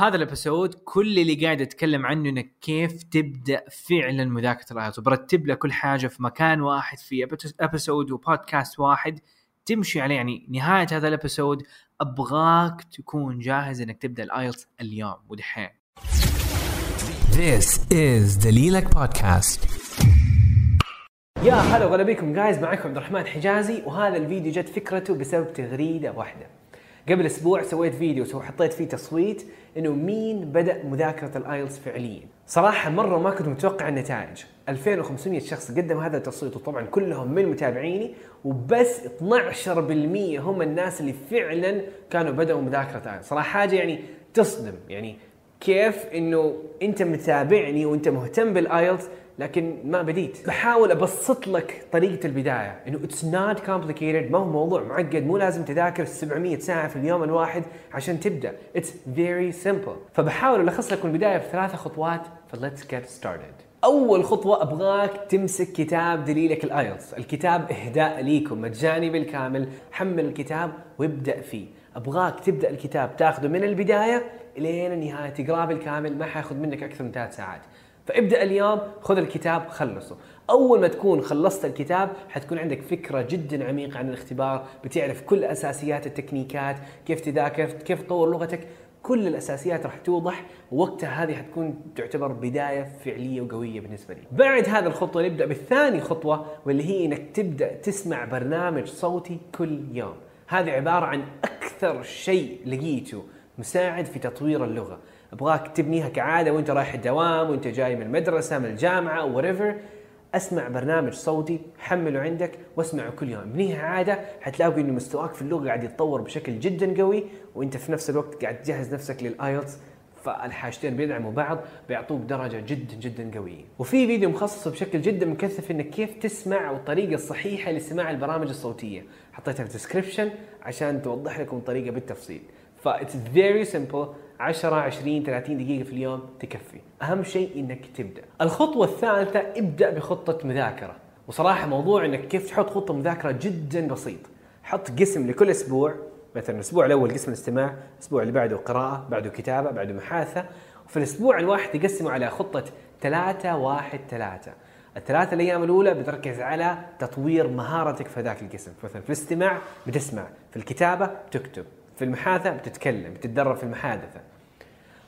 هذا ال episode كل اللي قاعد اتكلم عنه انك كيف تبدأ فعلا مذاكرة ال IELTS وبرتب لك كل حاجة في مكان واحد في episode و podcast واحد تمشي عليه. يعني نهاية هذا ال episode أبغاك تكون جاهز إنك تبدأ ال IELTS اليوم ودحين. This is دليلك بودكاست يا هلا وغلا بكم جايز معكم عبد الرحمن حجازي وهذا الفيديو جت فكرته بسبب تغريدة واحدة. قبل أسبوع سويت فيديو وحطيت فيه تصويت إنه مين بدأ مذاكرة ال IELTS فعليا. صراحة مرة ما كنت متوقع النتائج. 2500 شخص قدموا هذا التصويت وطبعا كلهم من متابعيني وبس 12% هم الناس اللي فعلا كانوا بدأوا مذاكرة IELTS صراحة حاجة يعني تصدم. يعني كيف إنه أنت متابعني وأنت مهتم بال IELTS لكن ما بديت. بحاول أبسط لك طريقة البداية. إنه it's not complicated ما هو موضوع معقد. مو لازم تذاكر 700 ساعة في اليوم الواحد عشان تبدأ. it's very simple فبحاول ألخص لكم البداية في ثلاثة خطوات. ف let's get started أول خطوة أبغاك تمسك كتاب دليلك ال IELTS. الكتاب إهداء ليكم. مجاني بالكامل. حمل الكتاب وابدأ فيه. أبغاك تبدأ الكتاب تاخذه من البداية الين النهايه تقرأه بالكامل. ما حياخذ منك أكثر من ثلاث ساعات. فابدأ اليوم خذ الكتاب خلصه أول ما تكون خلصت الكتاب حتكون عندك فكرة جدا عميقة عن الاختبار بتعرف كل أساسيات التكنيكات كيف تذاكر كيف تطور لغتك كل الأساسيات راح توضح ووقتها هذه حتكون تعتبر بداية فعلية وقوية بالنسبة لي. بعد هذا الخطوة نبدأ بالثاني خطوة واللي هي إنك تبدأ تسمع برنامج صوتي كل يوم. هذه عبارة عن أكثر شيء لقيته مساعد في تطوير اللغة. أبغاك تبنيها كعادة وأنت رايح الدوام وأنت جاي من المدرسة من الجامعة أو أسمع برنامج صوتي حمله عندك واسمعه كل يوم. ابنيها عادة حتلاقوا إنه مستواك في اللغة قاعد يتطور بشكل جدا قوي وأنت في نفس الوقت قاعد تجهز نفسك لل IELTS فالحاجتين بيدعموا بعض بيعطوك درجة جدا جدا قوية. وفي فيديو مخصص بشكل جدا مكثف إنك كيف تسمع والطريقة الصحيحة لسماع البرامج الصوتية. حطيتها في ال description عشان توضح لكم الطريقة بالتفصيل. ف it's very simple 10 20 30 دقيقة في اليوم تكفي. أهم شيء إنك تبدأ. الخطوة الثالثة ابدأ بخطة مذاكرة. وصراحة موضوع إنك كيف تحط خطة مذاكرة جدا بسيط. حط قسم لكل أسبوع. مثلا الأسبوع الأول قسم الاستماع الأسبوع اللي بعده قراءة بعده كتابة بعده محادثة. وفي الأسبوع الواحد تقسمه على خطة ثلاثة واحد ثلاثة. الثلاثة الأيام الأولى بتركز على تطوير مهارتك في ذاك القسم. مثلا في الاستماع بتسمع في الكتابة تكتب في المحادثة بتتكلم بتتدرب في المحادثة.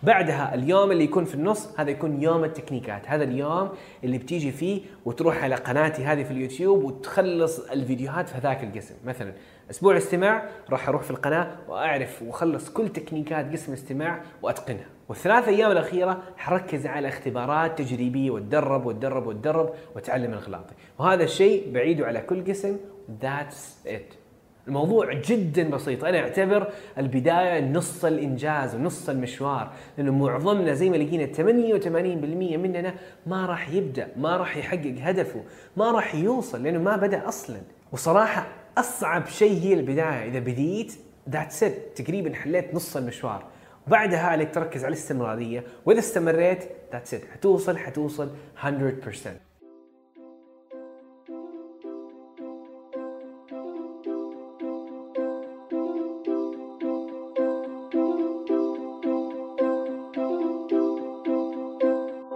بعدها اليوم اللي يكون في النص هذا يكون يوم التكنيكات. هذا اليوم اللي بتيجي فيه وتروح على قناتي هذه في اليوتيوب وتخلص الفيديوهات في هذاك القسم. مثلا أسبوع الاستماع راح أروح في القناة وأعرف وأخلص كل تكنيكات قسم الاستماع وأتقنها. والثلاث أيام الأخيرة حركز على اختبارات تجريبية وأتدرب وأتدرب وأتدرب وأتعلم اغلاطي وهذا الشيء بعيده على كل قسم. ذاتس ات الموضوع جدا بسيط. أنا أعتبر البداية نص الإنجاز ونص المشوار لأنه معظمنا زي ما لقينا 88% مننا ما راح يبدأ ما راح يحقق هدفه ما راح يوصل لأنه ما بدأ أصلا. وصراحة أصعب شيء هي البداية. إذا بديت that's it تقريبا حليت نص المشوار. بعدها عليك تركز على الاستمرارية. وإذا استمريت that's it حتوصل حتوصل 100%